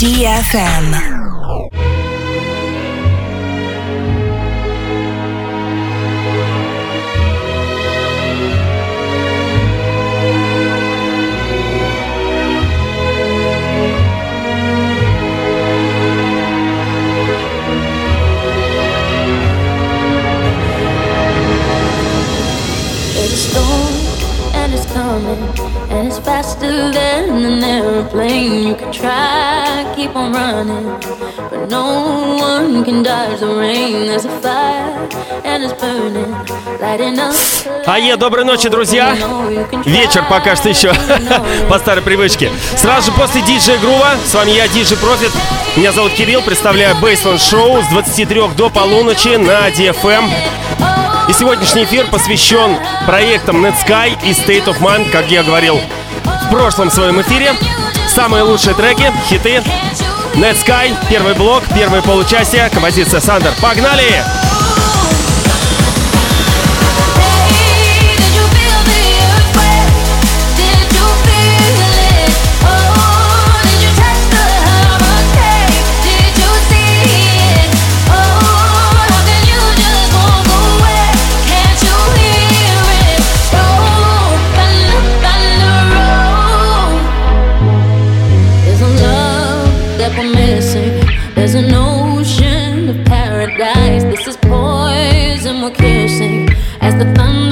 DFM. Ае, доброй ночи, друзья! Вечер пока что еще, по старой привычке. Сразу же после диджея Грува, с вами я, диджей Profit. Меня зовут Кирилл, представляю Bassland Show с 23 до полуночи на DFM. И сегодняшний эфир посвящен проектам Netsky и State of Mind, как я говорил в прошлом своем эфире. Самые лучшие треки, хиты. Netsky, первый блок, первое получасие, композиция Thunder. Погнали! There's the thunder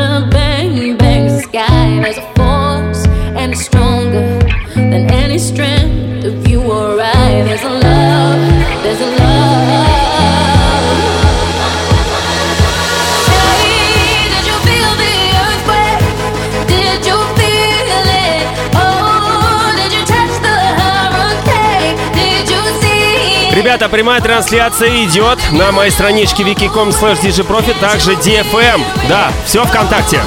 Ребята, прямая трансляция идет на моей страничке wiki.com slash также DFM. Да, все ВКонтакте.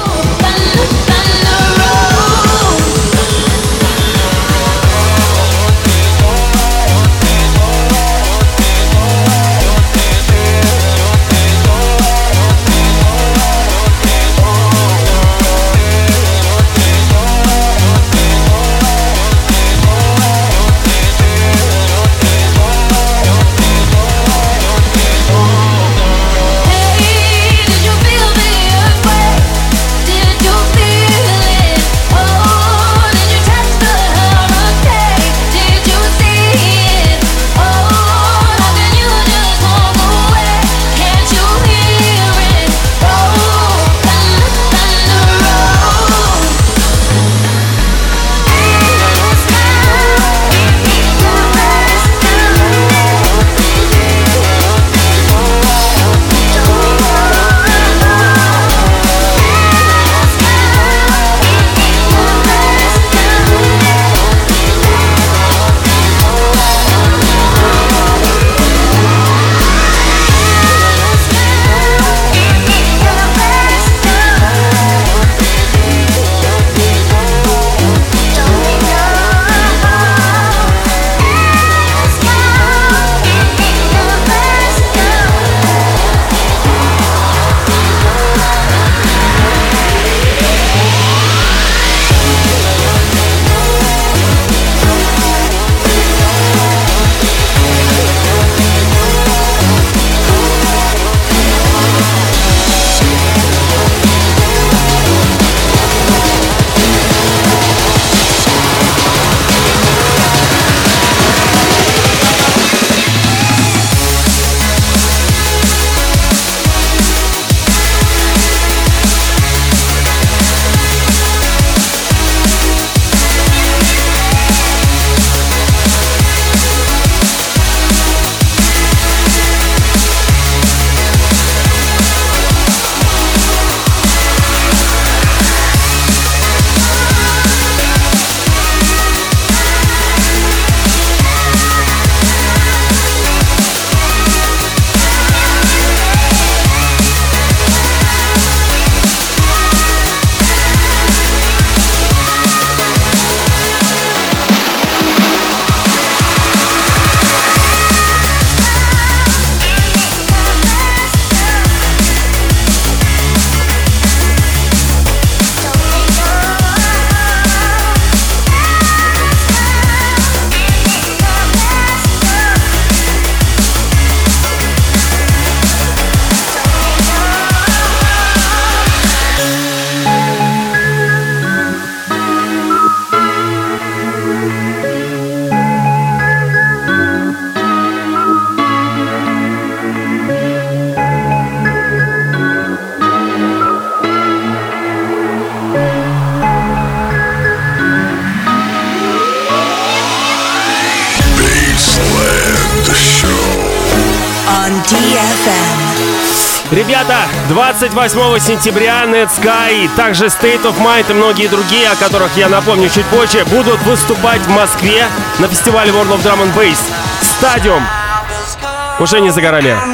28 сентября Net Sky, также State of Mind и многие другие, о которых я напомню чуть позже, будут выступать в Москве на фестивале World of Drum and Bass. Стадиум. Уже не за горами.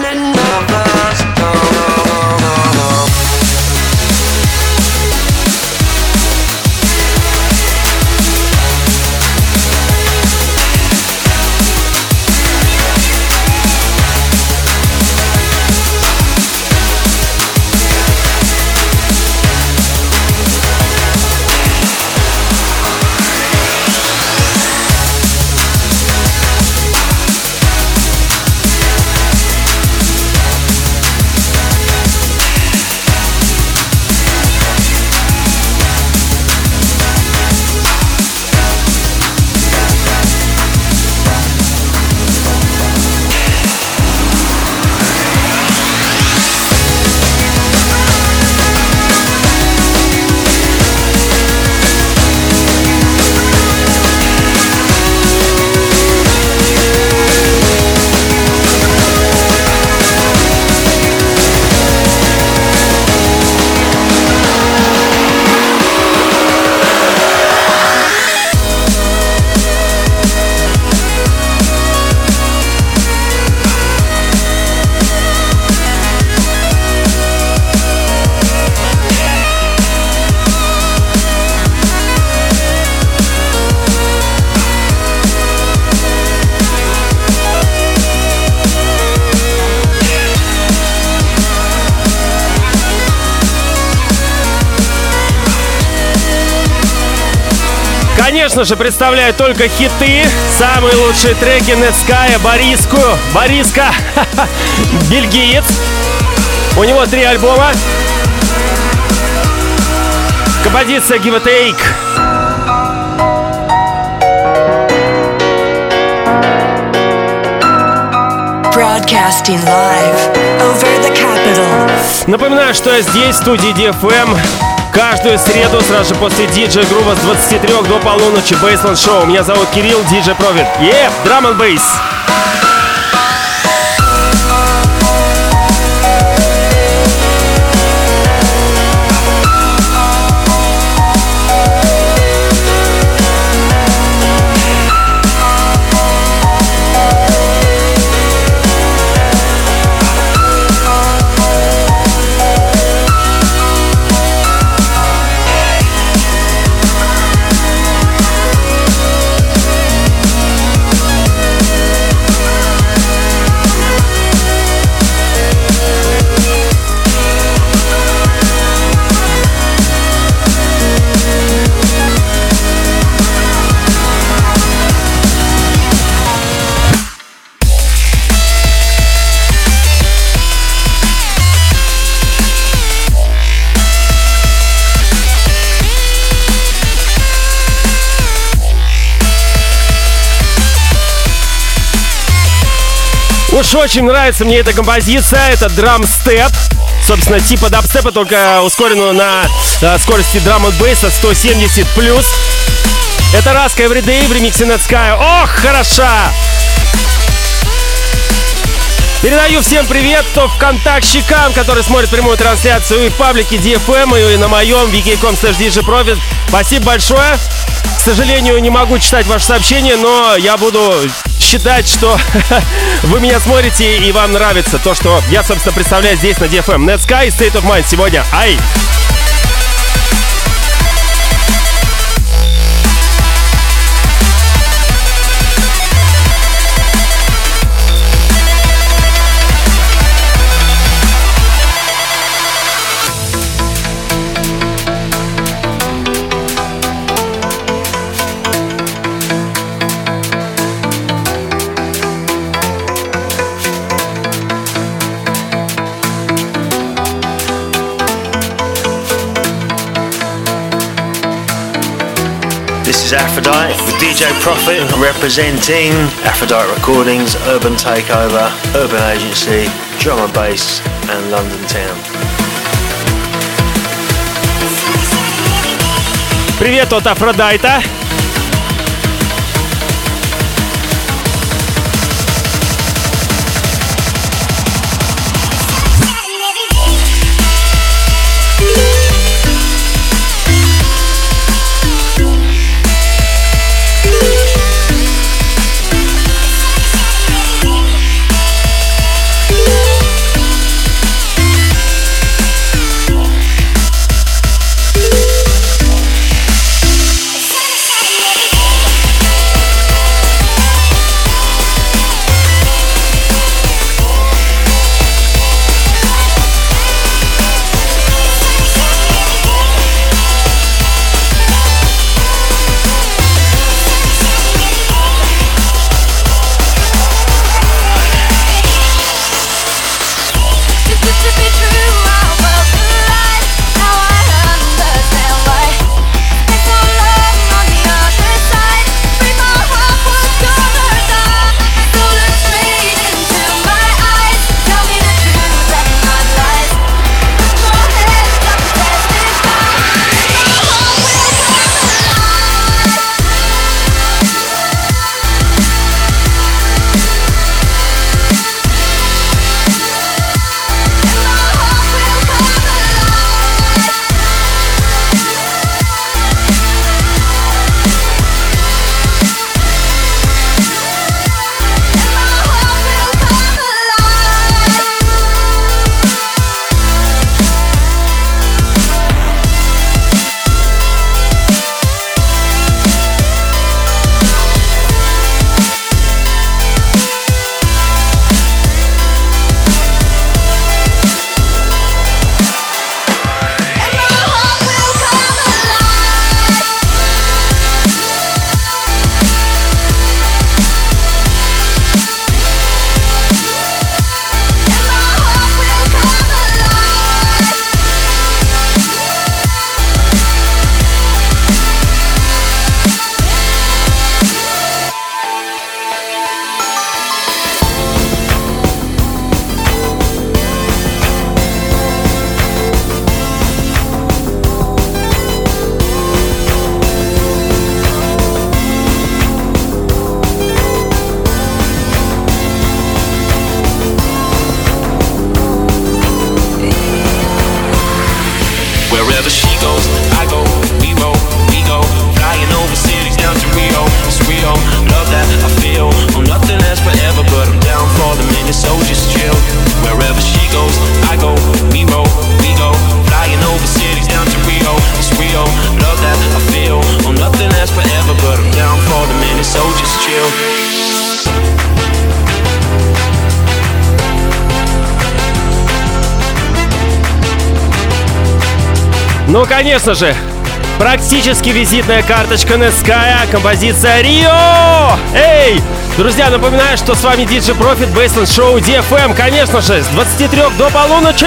Конечно же, представляю только хиты, самые лучшие треки Нетская, Бориску, Бориска, бельгиец. У него три альбома. Композиция Give a Take. Broadcasting live over the capital. Напоминаю, что я здесь, в студии DFM, Каждую среду, сразу же после диджей грува с 23 до полуночи Бейсленд Шоу. Меня зовут Кирилл, диджей Профит. Е, драм н бейс. Уж очень нравится мне эта композиция. Это драм-степ. Собственно, типа дабстепа, только ускоренную на э, скорости драм н бейса 170 плюс. Это Раска Everyday в ремиксе Netsky. Ох, хороша! Передаю всем привет, кто вконтактщикам, которые смотрят прямую трансляцию и в паблике DFM, и на моем wiki.com slash Спасибо большое. Сожалению, не могу читать ваши сообщения, но я буду считать, что вы меня смотрите и вам нравится то, что я, собственно, представляю здесь на DFM. Netsky, State of Mind сегодня. Ай! is Aphrodite with DJ Profit representing Aphrodite Recordings, Urban Takeover, Urban Agency, Drum and Bass, and London Town. Привет от Афродайта. Конечно же, практически визитная карточка Неская, композиция Рио! Эй! Друзья, напоминаю, что с вами DJ Profit Baseline Show DFM, конечно же, с 23 до полуночи!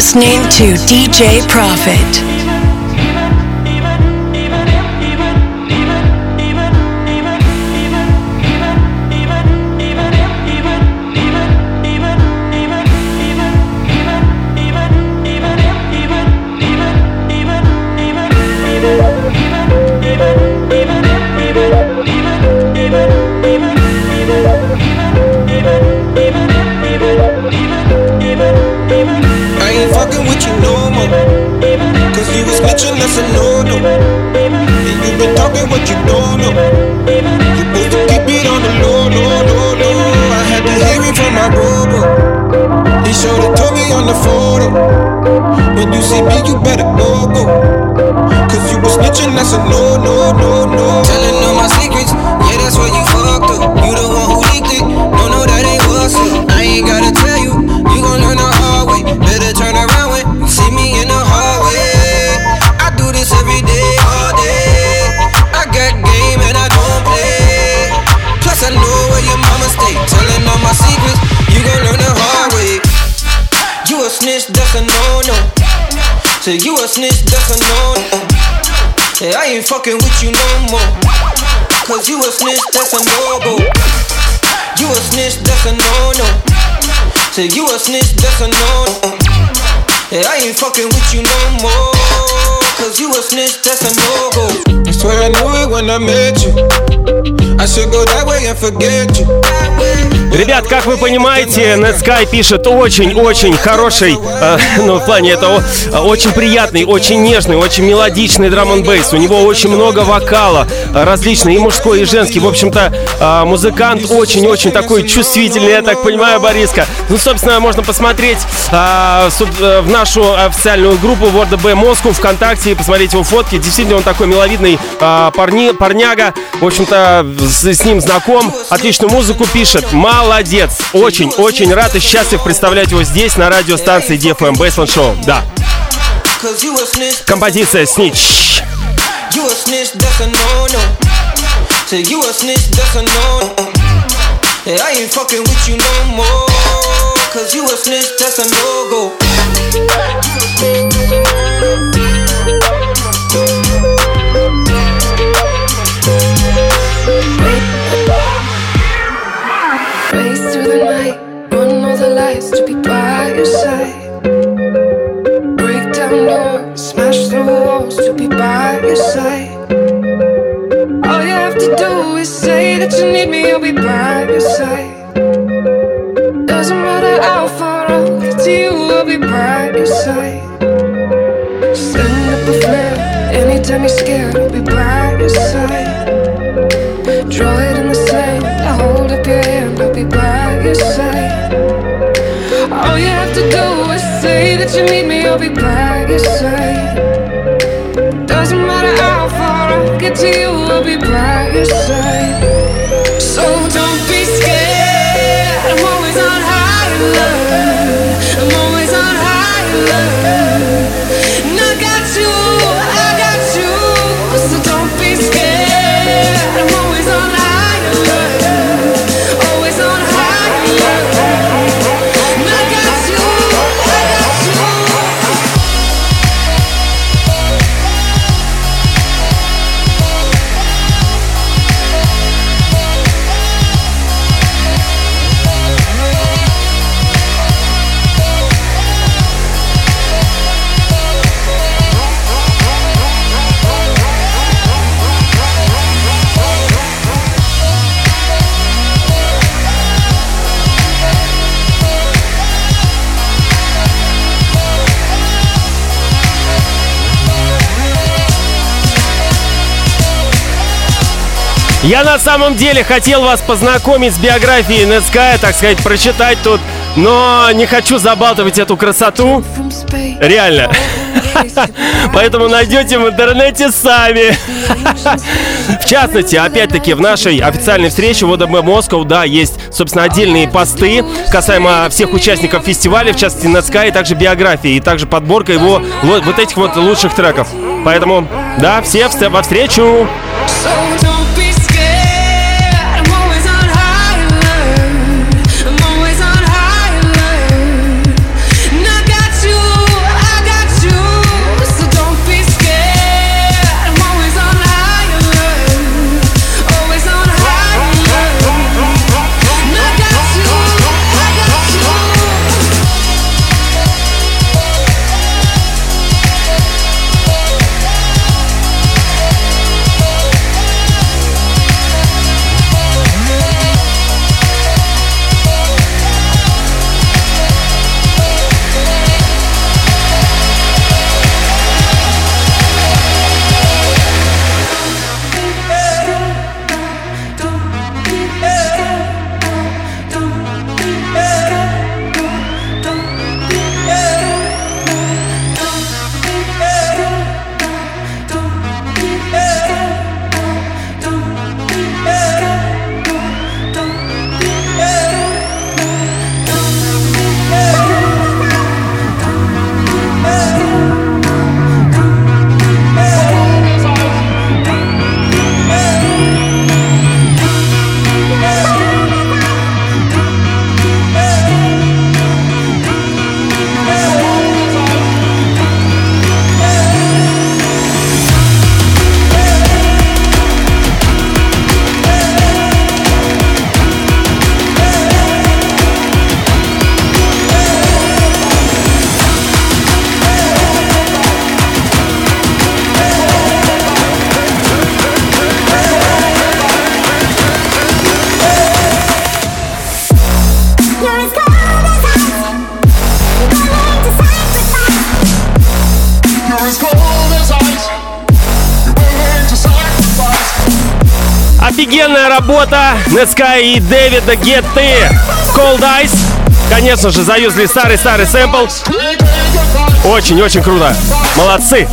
Listening to DJ Profit. Say you a snitch, that's a no-no. Hey, I ain't fucking with you no more. Cause you a snitch, that's a no-go. I swear I knew it when I met you. I should go that way and forget you. Ребят, как вы понимаете, Netsky пишет очень-очень хороший, э, ну, в плане этого, очень приятный, очень нежный, очень мелодичный драм н бейс. У него очень много вокала, различный, и мужской, и женский. В общем-то, э, музыкант очень-очень такой чувствительный, я так понимаю, Бориска. Ну, собственно, можно посмотреть э, в нашу официальную группу World B Moscow ВКонтакте и посмотреть его фотки. Действительно, он такой миловидный э, парни, парняга. В общем-то, с, с ним знаком, отличную музыку пишет. Молодец! Очень-очень рад и счастлив представлять его здесь, на радиостанции DFM Baseline Show. Да. Композиция «Снич». You a snitch, that's a no-no. Say you a snitch, that's a no. Yeah, I ain't fucking with you no more. Cause you a snitch, that's a no-go. Race through the night, run all the lights to be by your side. Break down doors, smash through walls to be by your side. You need me, I'll be by your side. Doesn't matter how far I'll get to you, I'll be by your side. Send up a flare anytime you're scared, I'll be by your side. Draw it in the sand, I hold up your hand, I'll be by your side. All you have to do is say that you need me, I'll be by your side. Doesn't matter how far I get to you, I'll be by your side. Я на самом деле хотел вас познакомить с биографией Нетская, так сказать, прочитать тут, но не хочу забалтывать эту красоту. Реально. Поэтому найдете в интернете сами. В частности, опять-таки, в нашей официальной встрече в ОДБ Москва, да, есть, собственно, отдельные посты касаемо всех участников фестиваля, в частности, Нетска, и также биографии, и также подборка его вот, этих вот лучших треков. Поэтому, да, все во встречу! Работа Нетскай и Дэвида Гетты. Cold Ice. Конечно же, заюзли старый-старый сэмпл. Очень-очень круто. Молодцы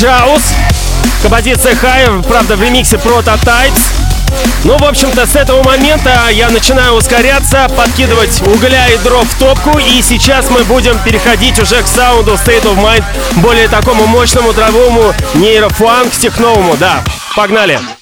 Jaws. Композиция High, правда, в ремиксе Prototypes. Ну, в общем-то, с этого момента я начинаю ускоряться, подкидывать угля и дров в топку, и сейчас мы будем переходить уже к саунду State of Mind, более такому мощному дровому нейрофанк техновому, да. Погнали! wanna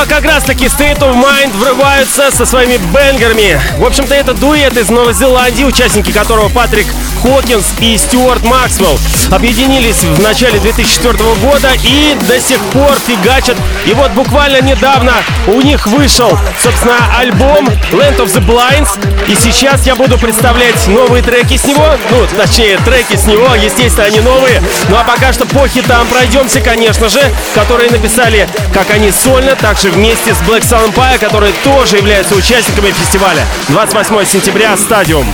а как раз таки State of Mind врываются со своими бенгерами. В общем-то, это дуэт из Новой Зеландии, участники которого Патрик Хокинс и Стюарт Максвелл объединились в начале 2004 года и до сих пор фигачат. И вот буквально недавно у них вышел, собственно, альбом Land of the Blinds. И сейчас я буду представлять новые треки с него. Ну, точнее, треки с него, естественно, они новые. Ну а пока что по хитам пройдемся, конечно же, которые написали как они сольно, так же вместе с Black Sun Empire, которые тоже являются участниками фестиваля. 28 сентября, стадиум.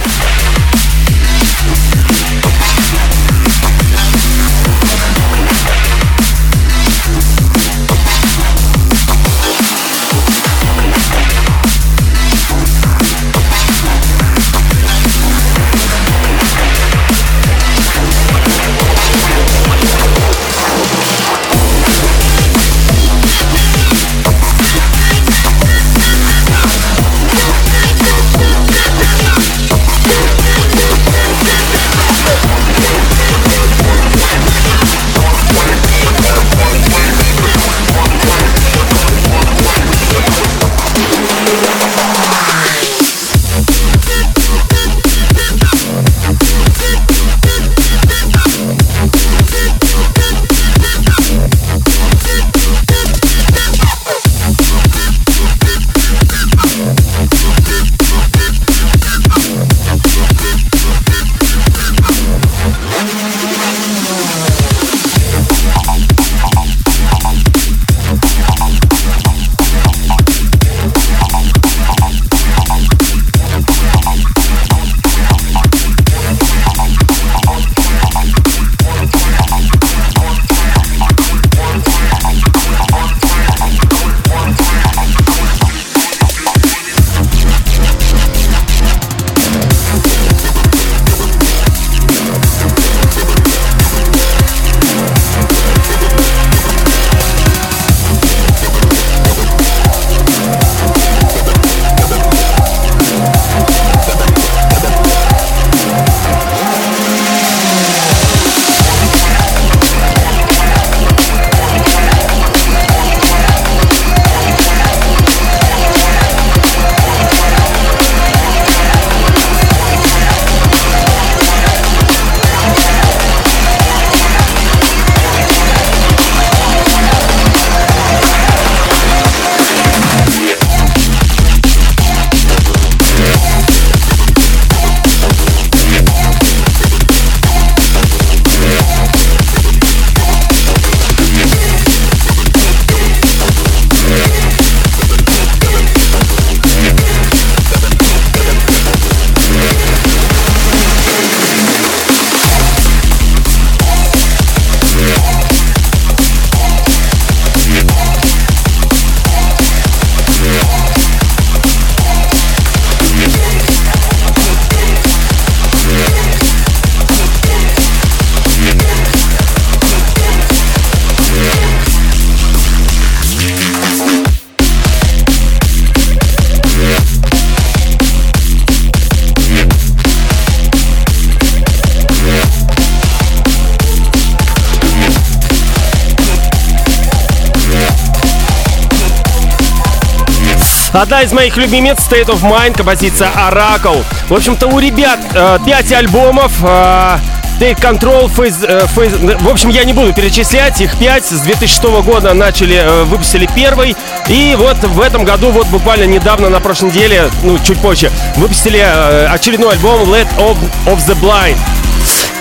Одна из моих любимец State of Mind, композиция Oracle. В общем-то, у ребят э, 5 альбомов. Э, Take Control, э, Face... В общем, я не буду перечислять. Их 5. С 2006 года начали, э, выпустили первый. И вот в этом году, вот буквально недавно, на прошлой неделе, ну, чуть позже, выпустили э, очередной альбом Let of, of the Blind.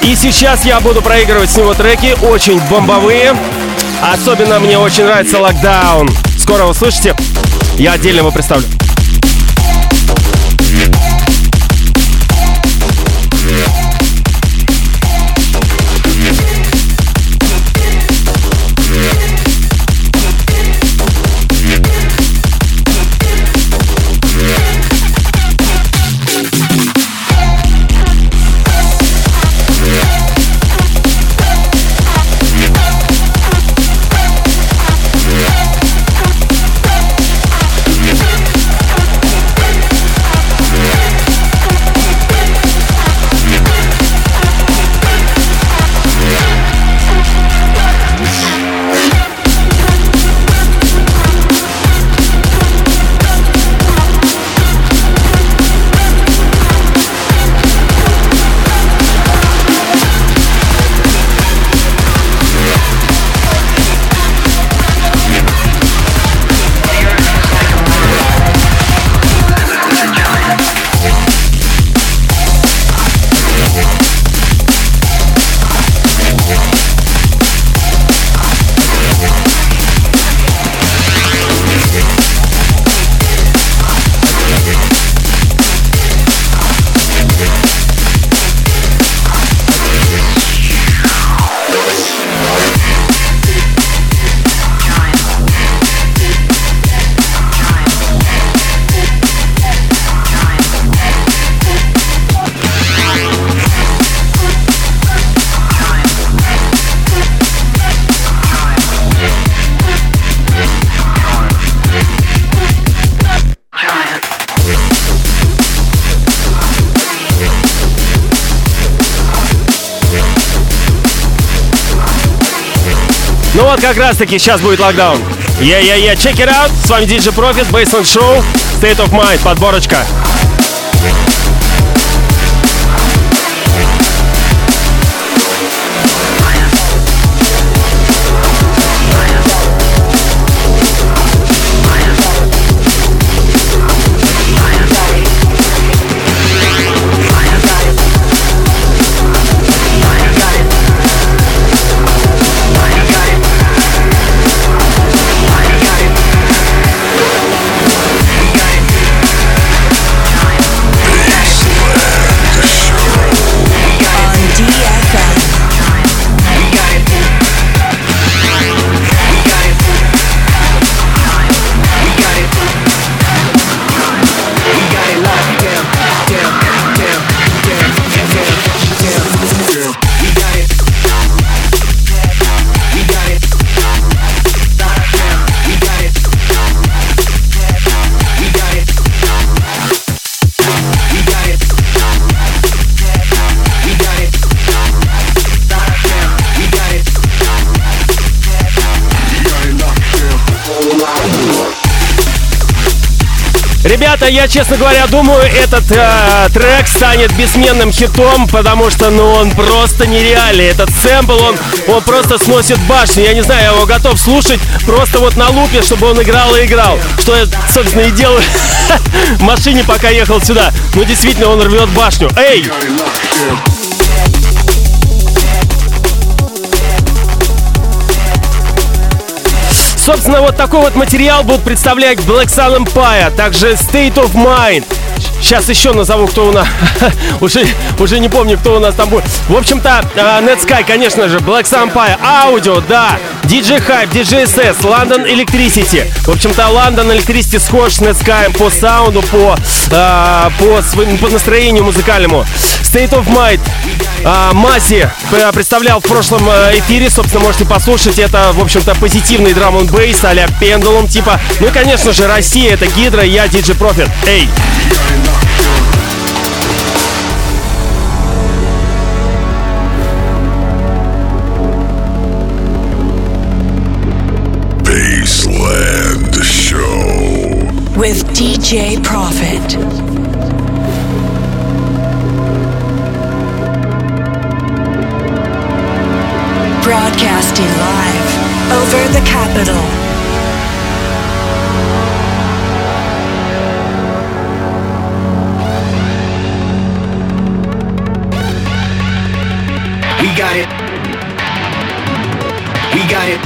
И сейчас я буду проигрывать с него треки, очень бомбовые. Особенно мне очень нравится Lockdown. Скоро услышите. Я отдельно его представлю. Как раз таки сейчас будет локдаун. Я-я-я, check it out. С вами DJ Profit, Baseline Show, State of Mind, подборочка. Я, честно говоря, думаю, этот э, трек станет бессменным хитом, потому что, ну, он просто нереальный. Этот сэмпл, он, он просто сносит башню. Я не знаю, я его готов слушать просто вот на лупе, чтобы он играл и играл. Что я, собственно, и делаю в машине, пока ехал сюда. Ну, действительно, он рвет башню. Эй! Собственно, вот такой вот материал будут представлять Black Sun Empire, также State of Mind. Сейчас еще назову, кто у нас. уже, уже не помню, кто у нас там будет. В общем-то, uh, Netsky, конечно же, Black Sun Empire, Аудио, да, DJ Hype, DJ SS, London Electricity. В общем-то, London Electricity схож с Netsky по саунду, по, uh, по, по настроению музыкальному. State of Mind, а, Маси представлял в прошлом э, эфире, собственно, можете послушать. Это, в общем-то, позитивный драм н бейс а-ля пендулум, типа. Ну и, конечно же, Россия, это Гидра, я Диджи Профит. Эй! Baseland Show with DJ Profit. Over the capital. We got it. We got it.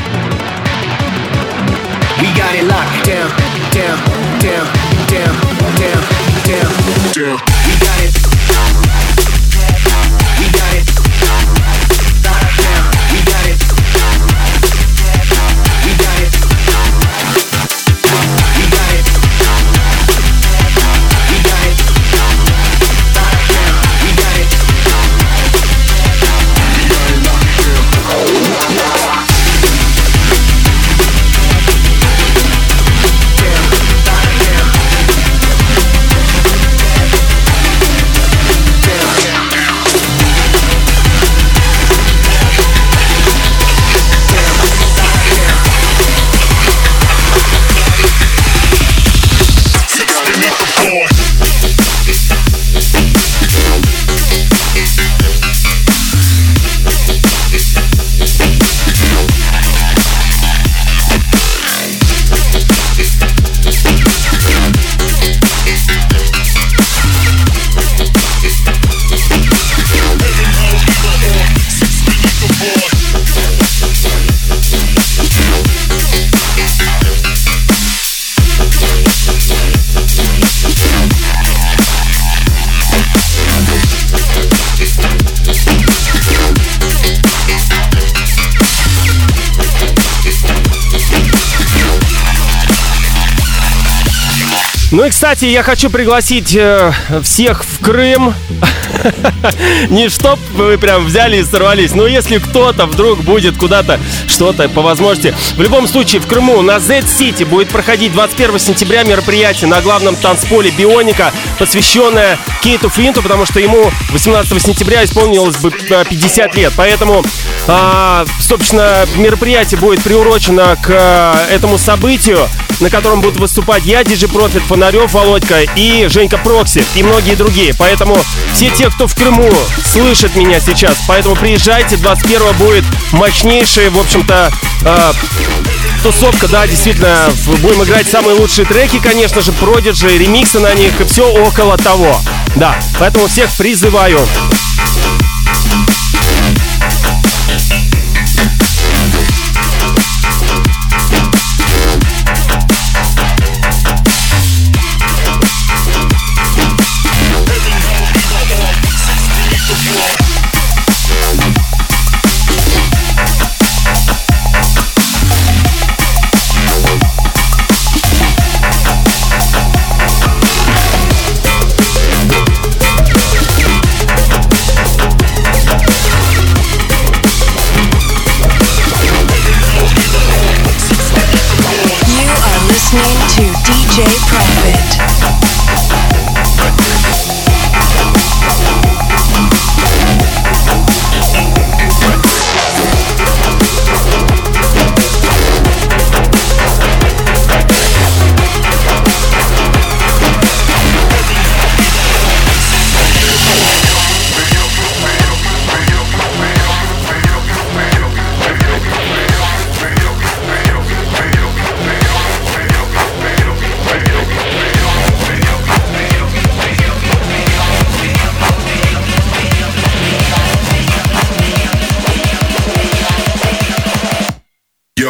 We got it locked down, down, down, down, down, down, down. И, кстати, я хочу пригласить э, всех в Крым. Не чтоб вы прям взяли и сорвались, но если кто-то вдруг будет куда-то что-то по возможности. В любом случае, в Крыму на Z-City будет проходить 21 сентября мероприятие на главном танцполе Бионика, посвященное Кейту Флинту, потому что ему 18 сентября исполнилось бы 50 лет. Поэтому, а, собственно, мероприятие будет приурочено к а, этому событию на котором будут выступать я, Диджи Профит, Фонарев, Володька и Женька Прокси и многие другие. Поэтому все те, кто в Крыму, слышат меня сейчас. Поэтому приезжайте, 21 будет мощнейшая, в общем-то, э, тусовка, да, действительно, будем играть самые лучшие треки, конечно же, продиджи, ремиксы на них и все около того. Да, поэтому всех призываю.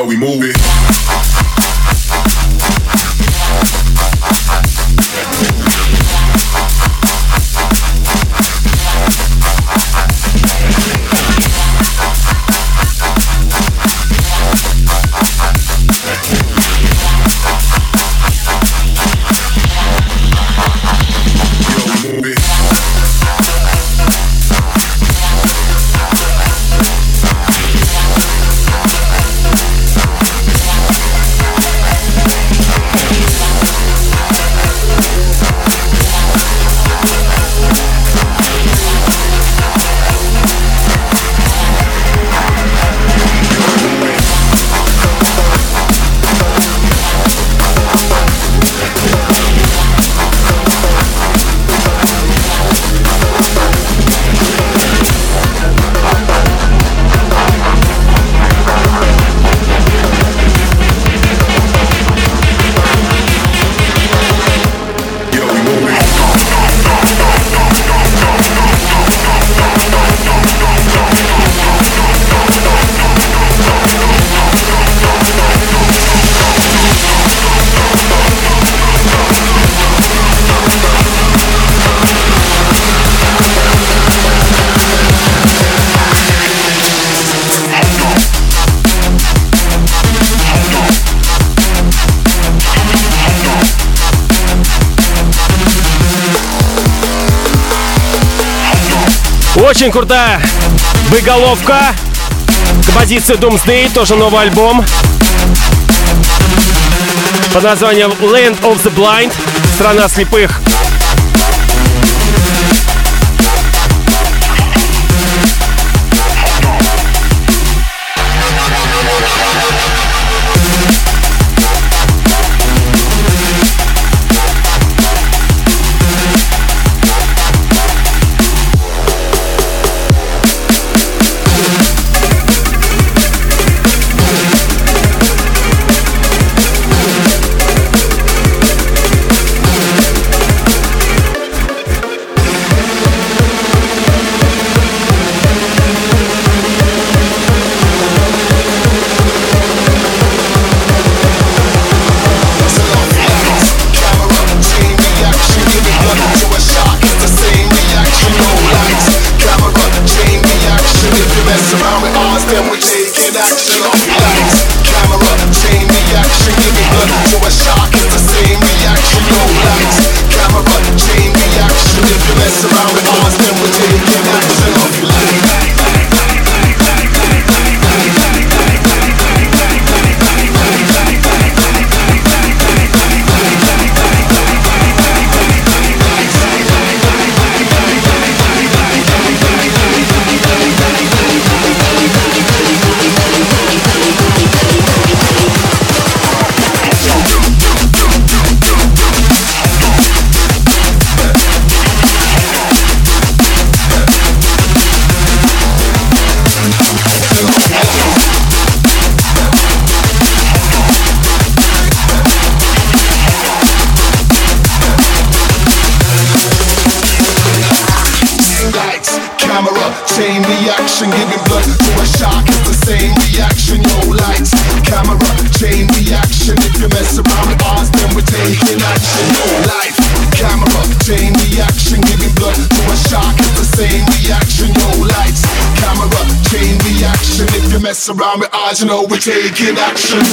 we move it. Очень крутая выголовка. Композиция Doomsday, тоже новый альбом. Под названием Land of the Blind. Страна слепых. You were shocked at the same reaction, no Camera, chain reaction. If you mess around with all chain reaction, giving blood to a shark. It's the same reaction. Yo, lights, camera, chain reaction. If you mess around with us, then we're taking action. Yo, life, camera, chain reaction, giving blood to a shark. It's the same reaction. Yo, lights, camera, chain reaction. If you mess around with us, you know we're taking action.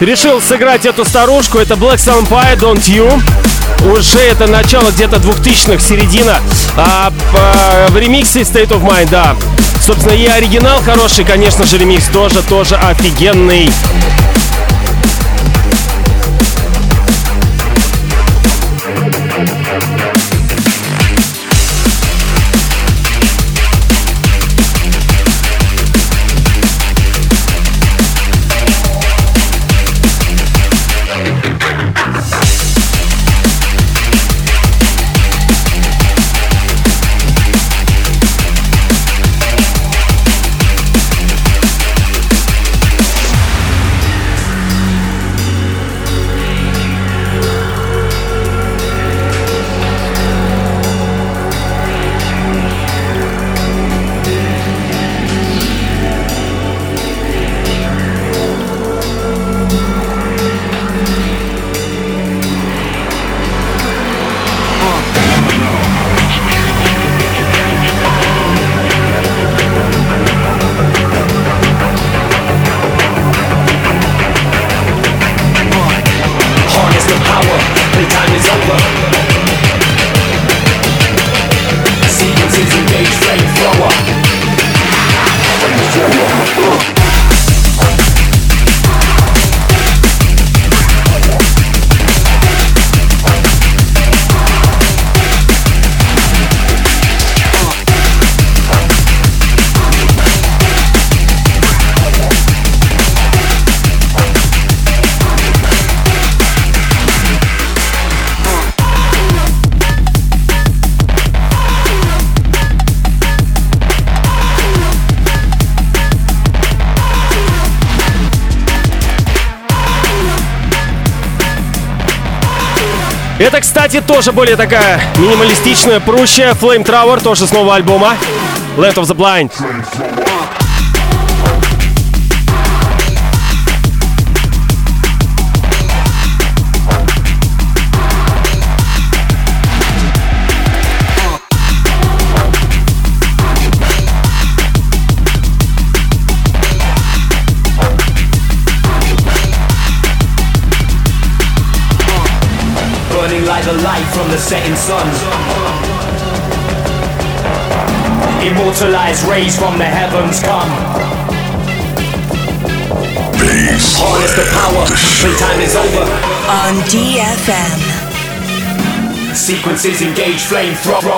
Решил сыграть эту старушку. Это Black Sampire, Don't You. Уже это начало где-то 2000-х, середина. А, по, в ремиксе State of Mind, да. Собственно, и оригинал хороший, конечно же, ремикс тоже, тоже офигенный. Кстати, тоже более такая минималистичная, прущая. Flame Tower, тоже с нового альбома. Land of the Blind. Light from the setting sun. Immortalized rays from the heavens come. Harness the power, playtime is over. On DFM. Sequences engage flamethrower.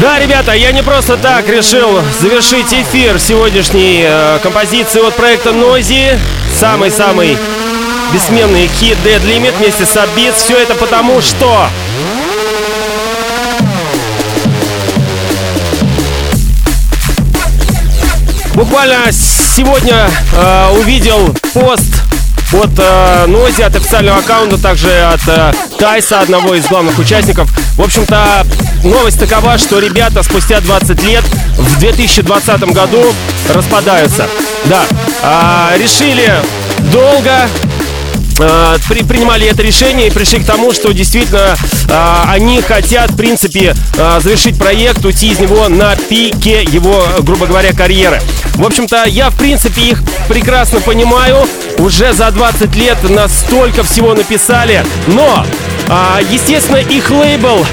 Да, ребята, я не просто так решил завершить эфир сегодняшней э, композиции от проекта Noisy. Самый-самый бессменный хит Dead Limit вместе с Abyss. Все это потому, что... Буквально сегодня э, увидел пост от э, Нози, от официального аккаунта, также от э, Тайса, одного из главных участников. В общем-то, новость такова, что ребята спустя 20 лет в 2020 году распадаются. Да, э, решили долго э, при, принимали это решение и пришли к тому, что действительно э, они хотят, в принципе, э, завершить проект, уйти из него на пике его, грубо говоря, карьеры. В общем-то, я, в принципе, их прекрасно понимаю. Уже за 20 лет настолько всего написали. Но, э, естественно, их лейбл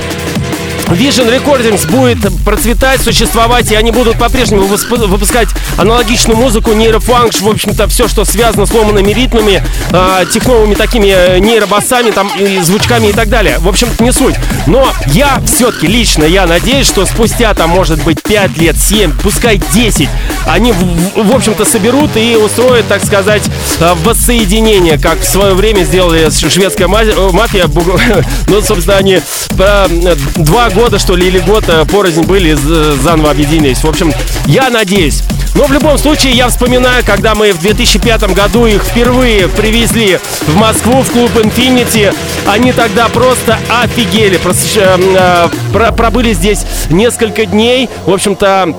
Vision Recordings будет процветать, существовать, и они будут по-прежнему выпускать аналогичную музыку, нейрофанкш, в общем-то, все, что связано с ломанными ритмами, э, техновыми такими э, нейробасами, там, и звучками и так далее. В общем не суть. Но я все-таки лично, я надеюсь, что спустя, там, может быть, 5 лет, 7, пускай 10, они, в, в общем-то, соберут и устроят, так сказать, э, воссоединение, как в свое время сделали шведская э, мафия. Ну, собственно, они два года, что ли, или год э, порознь были, заново объединились. В общем, я надеюсь. Но в любом случае, я вспоминаю, когда мы в 2005 году их впервые привезли в Москву, в клуб Infinity. Они тогда просто офигели. Просто, э, э, пробыли здесь несколько дней. В общем-то,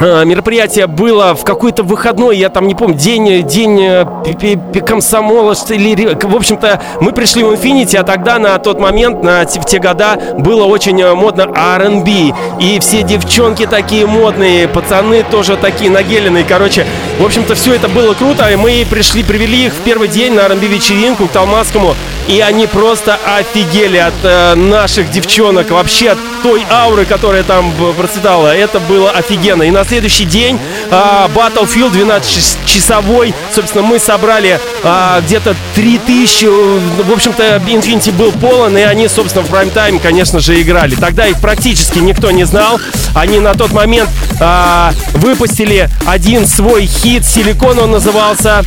мероприятие было в какой-то выходной, я там не помню, день, день э, комсомола, что ли. В общем-то, мы пришли в Infinity, а тогда на тот момент, на, в те года, было очень э, модно R&B. И все девчонки такие модные, пацаны тоже такие нагеленные. Короче, в общем-то, все это было круто. И мы пришли, привели их в первый день на R&B вечеринку к Талмацкому. И они просто офигели от э, наших девчонок, вообще от той ауры, которая там процветала. Это было офигенно. И на следующий день э, Battlefield 12-часовой, собственно, мы собрали э, где-то 3000. В общем-то, Infinity был полон, и они, собственно, в прайм-тайм, конечно же, играли. Тогда их практически никто не знал. Они на тот момент э, выпустили один свой хит, Силикон он назывался.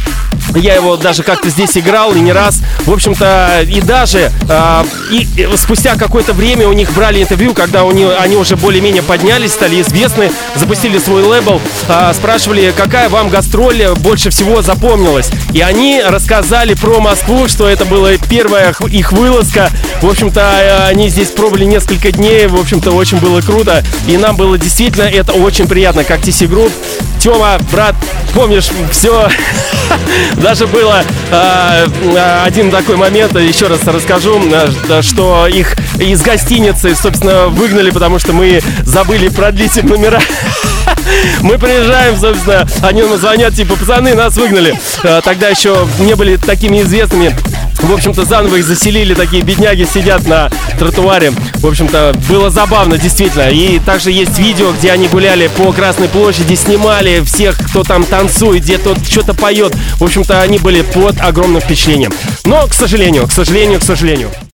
Я его даже как-то здесь играл и не раз. В общем-то, и даже э, и, и спустя какое-то время у них брали интервью, когда у них, они уже более-менее поднялись, стали известны, запустили свой лейбл, э, спрашивали, какая вам гастроль больше всего запомнилась. И они рассказали про Москву, что это была первая их вылазка. В общем-то, они здесь пробовали несколько дней, в общем-то, очень было круто. И нам было действительно это очень приятно, как TC Group. Тёма, брат, помнишь, все Даже было э, один такой момент, еще раз расскажу, э, что их из гостиницы, собственно, выгнали, потому что мы забыли продлить им номера. Мы приезжаем, собственно, они нам звонят, типа, пацаны, нас выгнали. Тогда еще не были такими известными. В общем-то, заново их заселили, такие бедняги сидят на тротуаре. В общем-то, было забавно, действительно. И также есть видео, где они гуляли по Красной площади, снимали всех, кто там танцует, где тот что-то поет. В общем-то, они были под огромным впечатлением. Но, к сожалению, к сожалению, к сожалению.